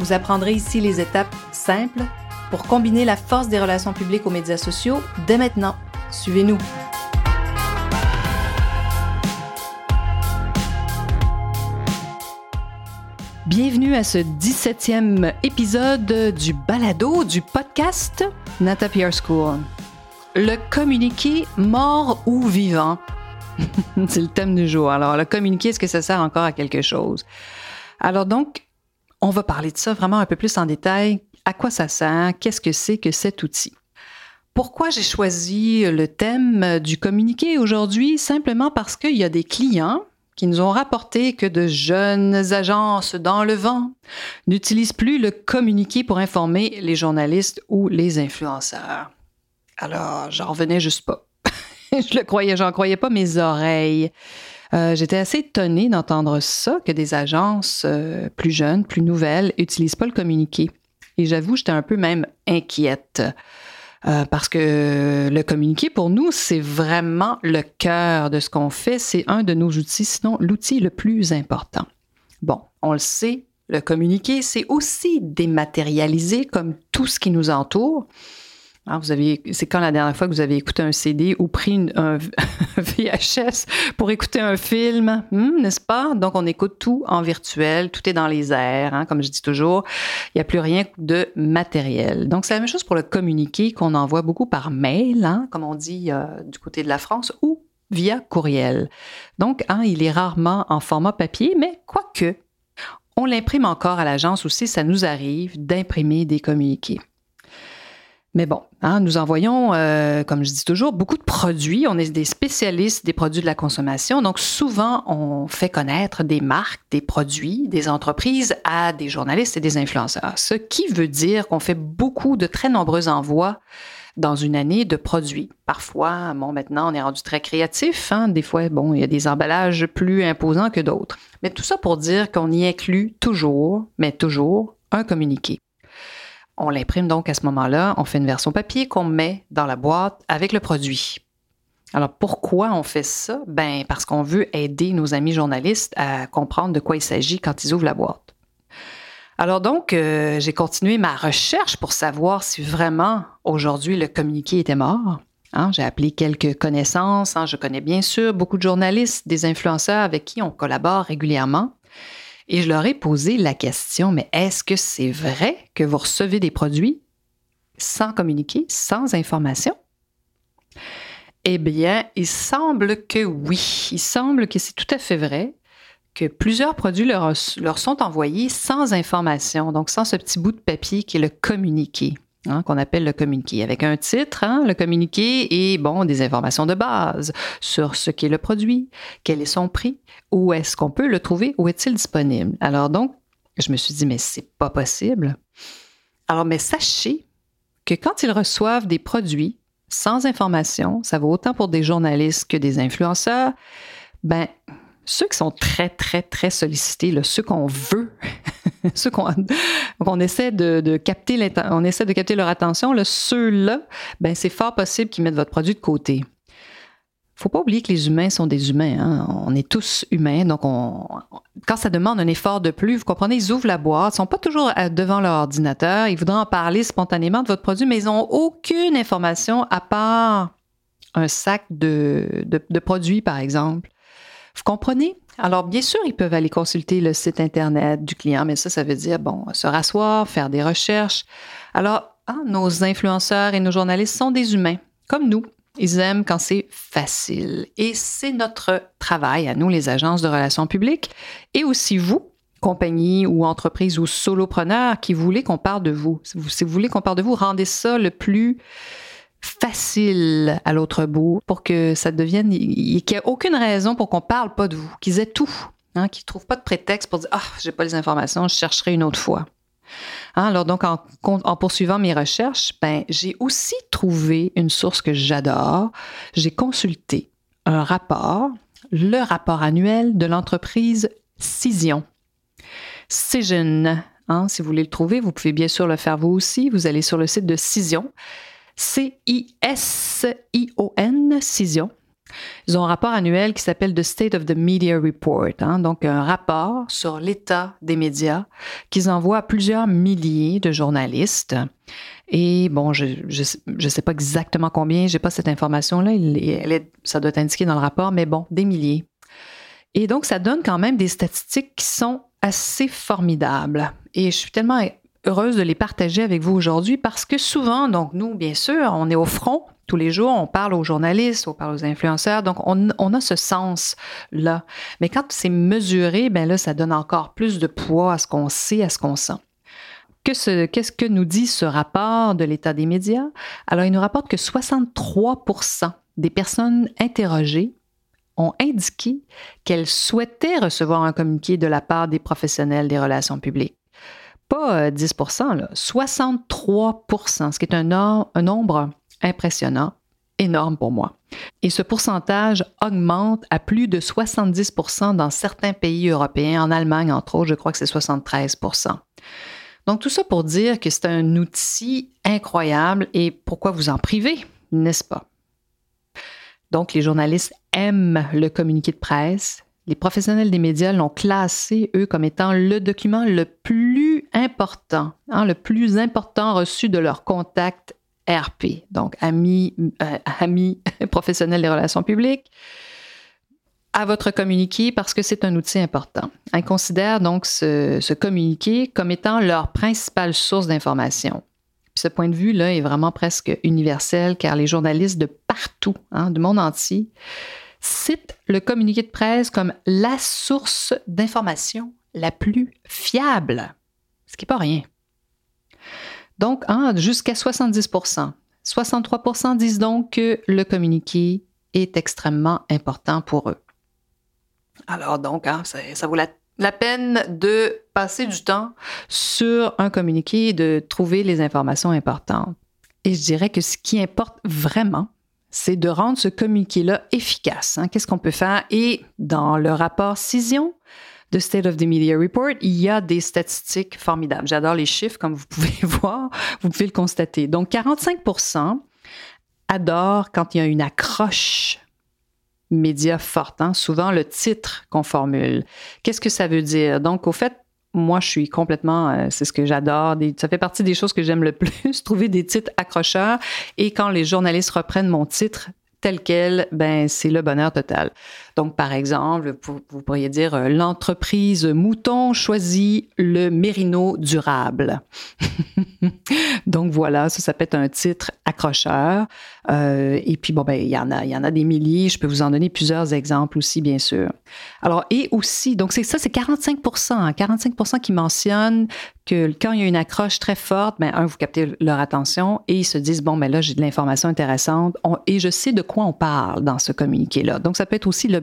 Vous apprendrez ici les étapes simples pour combiner la force des relations publiques aux médias sociaux dès maintenant. Suivez-nous. Bienvenue à ce 17e épisode du balado du podcast Nata PR School. Le communiqué mort ou vivant? C'est le thème du jour. Alors, le communiqué, est-ce que ça sert encore à quelque chose? Alors donc, on va parler de ça vraiment un peu plus en détail. À quoi ça sert? Qu'est-ce que c'est que cet outil? Pourquoi j'ai choisi le thème du communiqué aujourd'hui? Simplement parce qu'il y a des clients qui nous ont rapporté que de jeunes agences dans le vent n'utilisent plus le communiqué pour informer les journalistes ou les influenceurs. Alors, j'en revenais juste pas. je le croyais, j'en croyais pas mes oreilles. Euh, j'étais assez étonnée d'entendre ça, que des agences euh, plus jeunes, plus nouvelles, n'utilisent pas le communiqué. Et j'avoue, j'étais un peu même inquiète. Euh, parce que le communiqué, pour nous, c'est vraiment le cœur de ce qu'on fait. C'est un de nos outils, sinon l'outil le plus important. Bon, on le sait, le communiqué, c'est aussi dématérialisé comme tout ce qui nous entoure. Hein, vous avez, c'est quand la dernière fois que vous avez écouté un CD ou pris un VHS pour écouter un film, hmm, n'est-ce pas? Donc, on écoute tout en virtuel, tout est dans les airs, hein, comme je dis toujours. Il n'y a plus rien de matériel. Donc, c'est la même chose pour le communiqué qu'on envoie beaucoup par mail, hein, comme on dit euh, du côté de la France, ou via courriel. Donc, il est rarement en format papier, mais quoique, on l'imprime encore à l'agence aussi, ça nous arrive d'imprimer des communiqués. Mais bon, hein, nous envoyons, euh, comme je dis toujours, beaucoup de produits. On est des spécialistes des produits de la consommation. Donc, souvent, on fait connaître des marques, des produits, des entreprises à des journalistes et des influenceurs. Ce qui veut dire qu'on fait beaucoup de très nombreux envois dans une année de produits. Parfois, bon, maintenant, on est rendu très créatif. Hein. Des fois, bon, il y a des emballages plus imposants que d'autres. Mais tout ça pour dire qu'on y inclut toujours, mais toujours, un communiqué. On l'imprime donc à ce moment-là, on fait une version papier qu'on met dans la boîte avec le produit. Alors pourquoi on fait ça? Ben parce qu'on veut aider nos amis journalistes à comprendre de quoi il s'agit quand ils ouvrent la boîte. Alors donc, euh, j'ai continué ma recherche pour savoir si vraiment aujourd'hui le communiqué était mort. Hein, j'ai appelé quelques connaissances. Hein, je connais bien sûr beaucoup de journalistes, des influenceurs avec qui on collabore régulièrement. Et je leur ai posé la question, mais est-ce que c'est vrai que vous recevez des produits sans communiquer, sans information? Eh bien, il semble que oui. Il semble que c'est tout à fait vrai que plusieurs produits leur, sont envoyés sans information, donc sans ce petit bout de papier qui est le communiqué. Hein, qu'on appelle le communiqué, avec un titre, hein, le communiqué et bon, des informations de base sur ce qu'est le produit, quel est son prix, où est-ce qu'on peut le trouver, où est-il disponible. Alors donc, je me suis dit, mais c'est pas possible. Alors, mais sachez que quand ils reçoivent des produits sans information, ça vaut autant pour des journalistes que des influenceurs, ben, ceux qui sont très, très, très sollicités, ceux qu'on veut, ceux qu'on essaie de, capter, on essaie de capter leur attention, ceux-là, ben, c'est fort possible qu'ils mettent votre produit de côté. Faut pas oublier que les humains sont des humains. Hein. On est tous humains, donc on, quand ça demande un effort de plus, vous comprenez, ils ouvrent la boîte, ils sont pas toujours devant leur ordinateur, ils voudraient en parler spontanément de votre produit, mais ils n'ont aucune information à part un sac de produits, par exemple. Vous comprenez? Alors, bien sûr, ils peuvent aller consulter le site Internet du client, mais ça, ça veut dire, bon, se rasseoir, faire des recherches. Alors, ah, nos influenceurs et nos journalistes sont des humains, comme nous. Ils aiment quand c'est facile. Et c'est notre travail à nous, les agences de relations publiques, et aussi vous, compagnie ou entreprise ou solopreneur, qui voulez qu'on parle de vous. Si vous voulez qu'on parle de vous, rendez ça le plus facile à l'autre bout pour que ça devienne, qu'il n'y ait aucune raison pour qu'on parle pas de vous, qu'ils aient tout. hein, qui ne trouvent pas de prétexte pour dire Ah, j'ai pas les informations, je chercherai une autre fois. Hein, alors, donc, en, en, poursuivant mes recherches, ben, j'ai aussi trouvé une source que j'adore. J'ai consulté un rapport, le rapport annuel de l'entreprise Cision. Cision, hein, si vous voulez le trouver, vous pouvez bien sûr le faire vous aussi. Vous allez sur le site de Cision, C-I-S-I-O-N, Cision. Ils ont un rapport annuel qui s'appelle The State of the Media Report, hein, donc un rapport sur l'état des médias qu'ils envoient à plusieurs milliers de journalistes. Et bon, je ne sais pas exactement combien, j'ai pas cette information-là, ça doit être indiqué dans le rapport, mais bon, des milliers. Et donc, ça donne quand même des statistiques qui sont assez formidables. Et je suis tellement heureuse de les partager avec vous aujourd'hui parce que souvent, donc nous, bien sûr, on est au front tous les jours, on parle aux journalistes, on parle aux influenceurs, donc on, a ce sens-là. Mais quand c'est mesuré, ben là, ça donne encore plus de poids à ce qu'on sait, à ce qu'on sent. Qu'est-ce que nous dit ce rapport de l'état des médias? Alors, il nous rapporte que 63% des personnes interrogées ont indiqué qu'elles souhaitaient recevoir un communiqué de la part des professionnels des relations publiques. Pas 10 euh, là, 63 ce qui est un, nombre impressionnant, énorme pour moi. Et ce pourcentage augmente à plus de 70% dans certains pays européens, en Allemagne entre autres, je crois que c'est 73 Donc tout ça pour dire que c'est un outil incroyable et pourquoi vous en privez, n'est-ce pas? Donc les journalistes aiment le communiqué de presse. Les professionnels des médias l'ont classé, eux, comme étant le document le plus important, hein, le plus important reçu de leur contact RP, donc amis, euh, des relations publiques, à votre communiqué parce que c'est un outil important. Ils considèrent donc ce, ce communiqué comme étant leur principale source d'information. Ce point de vue-là est vraiment presque universel car les journalistes de partout, hein, du monde entier, citent le communiqué de presse comme la source d'information la plus fiable, ce qui n'est pas rien. Donc, hein, jusqu'à 70% 63% disent donc que le communiqué est extrêmement important pour eux. Alors donc, hein, ça, vaut la, peine de passer du temps sur un communiqué et de trouver les informations importantes. Et je dirais que ce qui importe vraiment, c'est de rendre ce communiqué-là efficace. Hein. Qu'est-ce qu'on peut faire? Et dans le rapport Cision, de State of the Media Report, il y a des statistiques formidables. J'adore les chiffres, comme vous pouvez voir, vous pouvez le constater. Donc, 45% adorent quand il y a une accroche média forte, hein. souvent le titre qu'on formule. Qu'est-ce que ça veut dire? Donc, au fait, moi, je suis complètement, euh, c'est ce que j'adore. Ça fait partie des choses que j'aime le plus, trouver des titres accrocheurs. Et quand les journalistes reprennent mon titre tel quel, ben c'est le bonheur total. Donc, par exemple, vous, pourriez dire euh, l'entreprise Mouton choisit le mérino durable. Donc voilà, ça, peut être un titre accrocheur. Euh, et puis bon, ben il y en a, il y en a des milliers. Je peux vous en donner plusieurs exemples aussi, bien sûr. Alors et aussi, donc c'est ça, c'est 45 45% hein, qui mentionnent que quand il y a une accroche très forte, ben un, vous captez leur attention et ils se disent bon, ben là j'ai de l'information intéressante et je sais de quoi on parle dans ce communiqué là. Donc ça peut être aussi le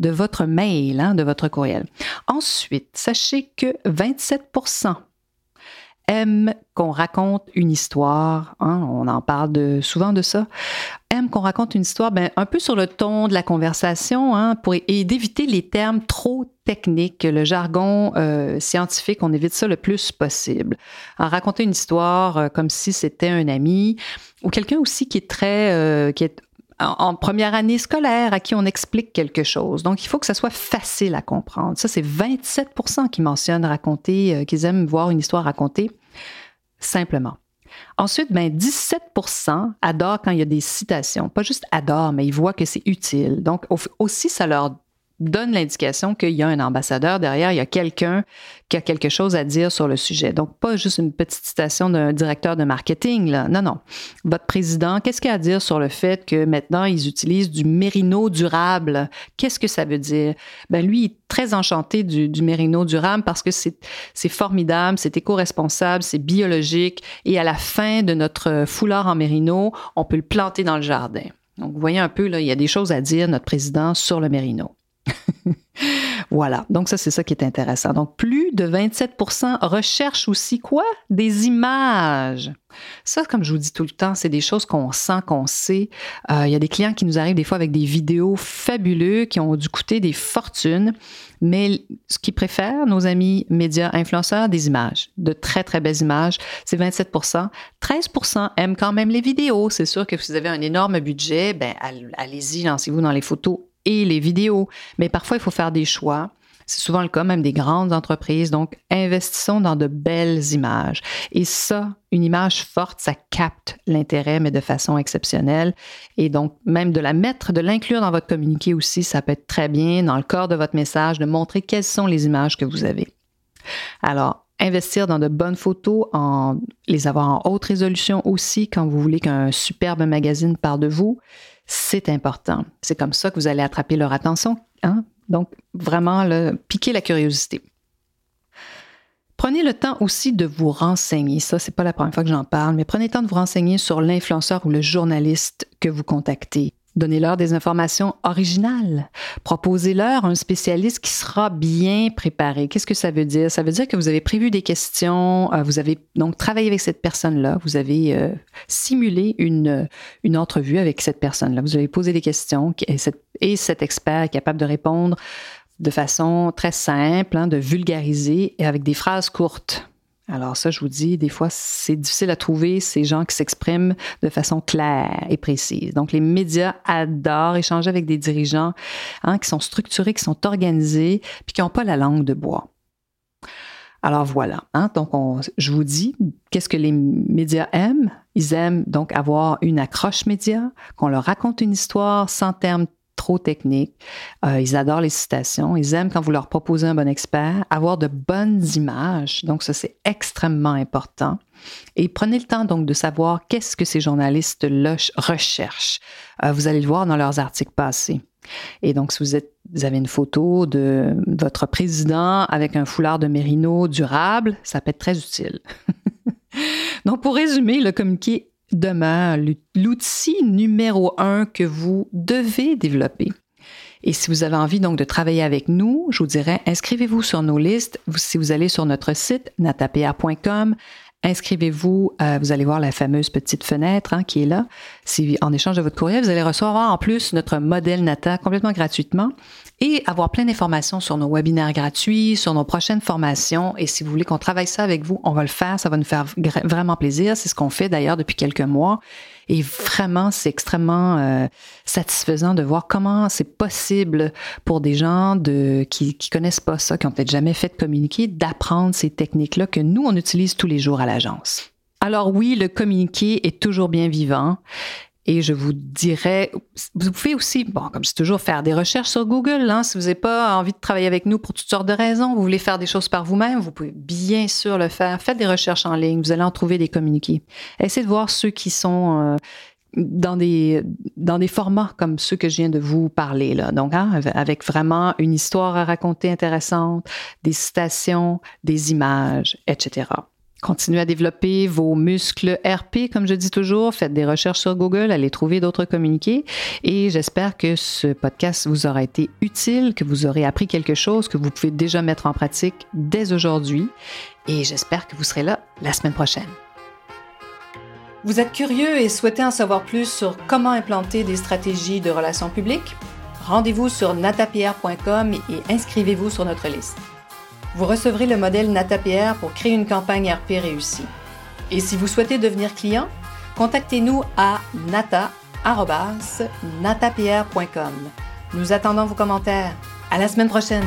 de votre mail, hein, de votre courriel. Ensuite, sachez que 27% aiment qu'on raconte une histoire, hein, on en parle de, souvent de ça, aiment qu'on raconte une histoire ben, un peu sur le ton de la conversation hein, pour, et d'éviter les termes trop techniques, le jargon euh, scientifique, on évite ça le plus possible. En raconter une histoire euh, comme si c'était un ami ou quelqu'un aussi qui est très, euh, qui est en, première année scolaire à qui on explique quelque chose. Donc, il faut que ça soit facile à comprendre. Ça, c'est 27% qui mentionnent raconter, euh, qu'ils aiment voir une histoire racontée simplement. Ensuite, ben 17% adorent quand il y a des citations. Pas juste adorent, mais ils voient que c'est utile. Donc, aussi, ça leur donne l'indication qu'il y a un ambassadeur derrière, il y a quelqu'un qui a quelque chose à dire sur le sujet. Donc, pas juste une petite citation d'un directeur de marketing, là. Non, non. Votre président, qu'est-ce qu'il a à dire sur le fait que maintenant, ils utilisent du mérino durable? Qu'est-ce que ça veut dire? Ben, lui, il est très enchanté du, du mérino durable parce que c'est, formidable, c'est éco-responsable, c'est biologique et à la fin de notre foulard en mérino, on peut le planter dans le jardin. Donc, vous voyez un peu, là, il y a des choses à dire, notre président, sur le mérino. voilà, donc ça c'est ça qui est intéressant. Donc plus de 27% recherchent aussi quoi? Des images. Ça, comme je vous dis tout le temps, c'est des choses qu'on sent, qu'on sait. Euh, il y a des clients qui nous arrivent des fois avec des vidéos fabuleux qui ont dû coûter des fortunes, mais ce qu'ils préfèrent, nos amis médias influenceurs, des images, de très, très belles images. C'est 27% 13% aiment quand même les vidéos. C'est sûr que si vous avez un énorme budget, ben, allez-y, lancez-vous dans les photos et les vidéos. Mais parfois, il faut faire des choix. C'est souvent le cas même des grandes entreprises. Donc, investissons dans de belles images. Et ça, une image forte, ça capte l'intérêt, mais de façon exceptionnelle. Et donc, même de la mettre, de l'inclure dans votre communiqué aussi, ça peut être très bien dans le corps de votre message, de montrer quelles sont les images que vous avez. Alors, investir dans de bonnes photos, en les avoir en haute résolution aussi quand vous voulez qu'un superbe magazine parle de vous, c'est important. C'est comme ça que vous allez attraper leur attention. Hein? Donc, vraiment, le, piquer la curiosité. Prenez le temps aussi de vous renseigner. Ça, c'est pas la première fois que j'en parle, mais prenez le temps de vous renseigner sur l'influenceur ou le journaliste que vous contactez. Donnez-leur des informations originales. Proposez-leur un spécialiste qui sera bien préparé. Qu'est-ce que ça veut dire? Ça veut dire que vous avez prévu des questions, euh, vous avez donc travaillé avec cette personne-là, vous avez euh, simulé une, une entrevue avec cette personne-là, vous avez posé des questions et, cet expert est capable de répondre de façon très simple, hein, de vulgariser et avec des phrases courtes. Alors ça, je vous dis, des fois, c'est difficile à trouver ces gens qui s'expriment de façon claire et précise. Donc, les médias adorent échanger avec des dirigeants hein, qui sont structurés, qui sont organisés, puis qui n'ont pas la langue de bois. Alors voilà, hein, donc je vous dis, qu'est-ce que les médias aiment? Ils aiment donc avoir une accroche média, qu'on leur raconte une histoire sans termes trop techniques. Euh, ils adorent les citations. Ils aiment quand vous leur proposez un bon expert, avoir de bonnes images. Donc, ça, c'est extrêmement important. Et prenez le temps donc de savoir qu'est-ce que ces journalistes-là recherchent. Euh, vous allez le voir dans leurs articles passés. Et donc, si vous, vous avez une photo de votre président avec un foulard de mérino durable, ça peut être très utile. donc, pour résumer, le communiqué demeure l'outil numéro un que vous devez développer. Et si vous avez envie donc de travailler avec nous, je vous dirais, inscrivez-vous sur nos listes. Si vous allez sur notre site natapr.com, inscrivez-vous. Euh, vous allez voir la fameuse petite fenêtre hein, qui est là. Si en échange de votre courriel, vous allez recevoir en plus notre modèle Nata complètement gratuitement et avoir plein d'informations sur nos webinaires gratuits, sur nos prochaines formations. Et si vous voulez qu'on travaille ça avec vous, on va le faire. Ça va nous faire vraiment plaisir. C'est ce qu'on fait d'ailleurs depuis quelques mois. Et vraiment, c'est extrêmement euh, satisfaisant de voir comment c'est possible pour des gens de, qui, qui connaissent pas ça, qui ont peut-être jamais fait de communiquer, d'apprendre ces techniques-là que nous, on utilise tous les jours à l'agence. Alors oui, le communiqué est toujours bien vivant. Et je vous dirais, vous pouvez aussi, bon, comme c'est toujours, faire des recherches sur Google. Hein, si vous n'avez pas envie de travailler avec nous pour toutes sortes de raisons, vous voulez faire des choses par vous-même, vous pouvez bien sûr le faire. Faites des recherches en ligne, vous allez en trouver des communiqués. Essayez de voir ceux qui sont euh, dans des formats comme ceux que je viens de vous parler là. Donc hein, avec vraiment une histoire à raconter intéressante, des citations, des images, etc. Continuez à développer vos muscles RP, comme je dis toujours. Faites des recherches sur Google, allez trouver d'autres communiqués. Et j'espère que ce podcast vous aura été utile, que vous aurez appris quelque chose que vous pouvez déjà mettre en pratique dès aujourd'hui. Et j'espère que vous serez là la semaine prochaine. Vous êtes curieux et souhaitez en savoir plus sur comment implanter des stratégies de relations publiques? Rendez-vous sur natapierre.com et inscrivez-vous sur notre liste. Vous recevrez le modèle NataPR pour créer une campagne RP réussie. Et si vous souhaitez devenir client, contactez-nous à nata.natapr.com. Nous attendons vos commentaires. À la semaine prochaine!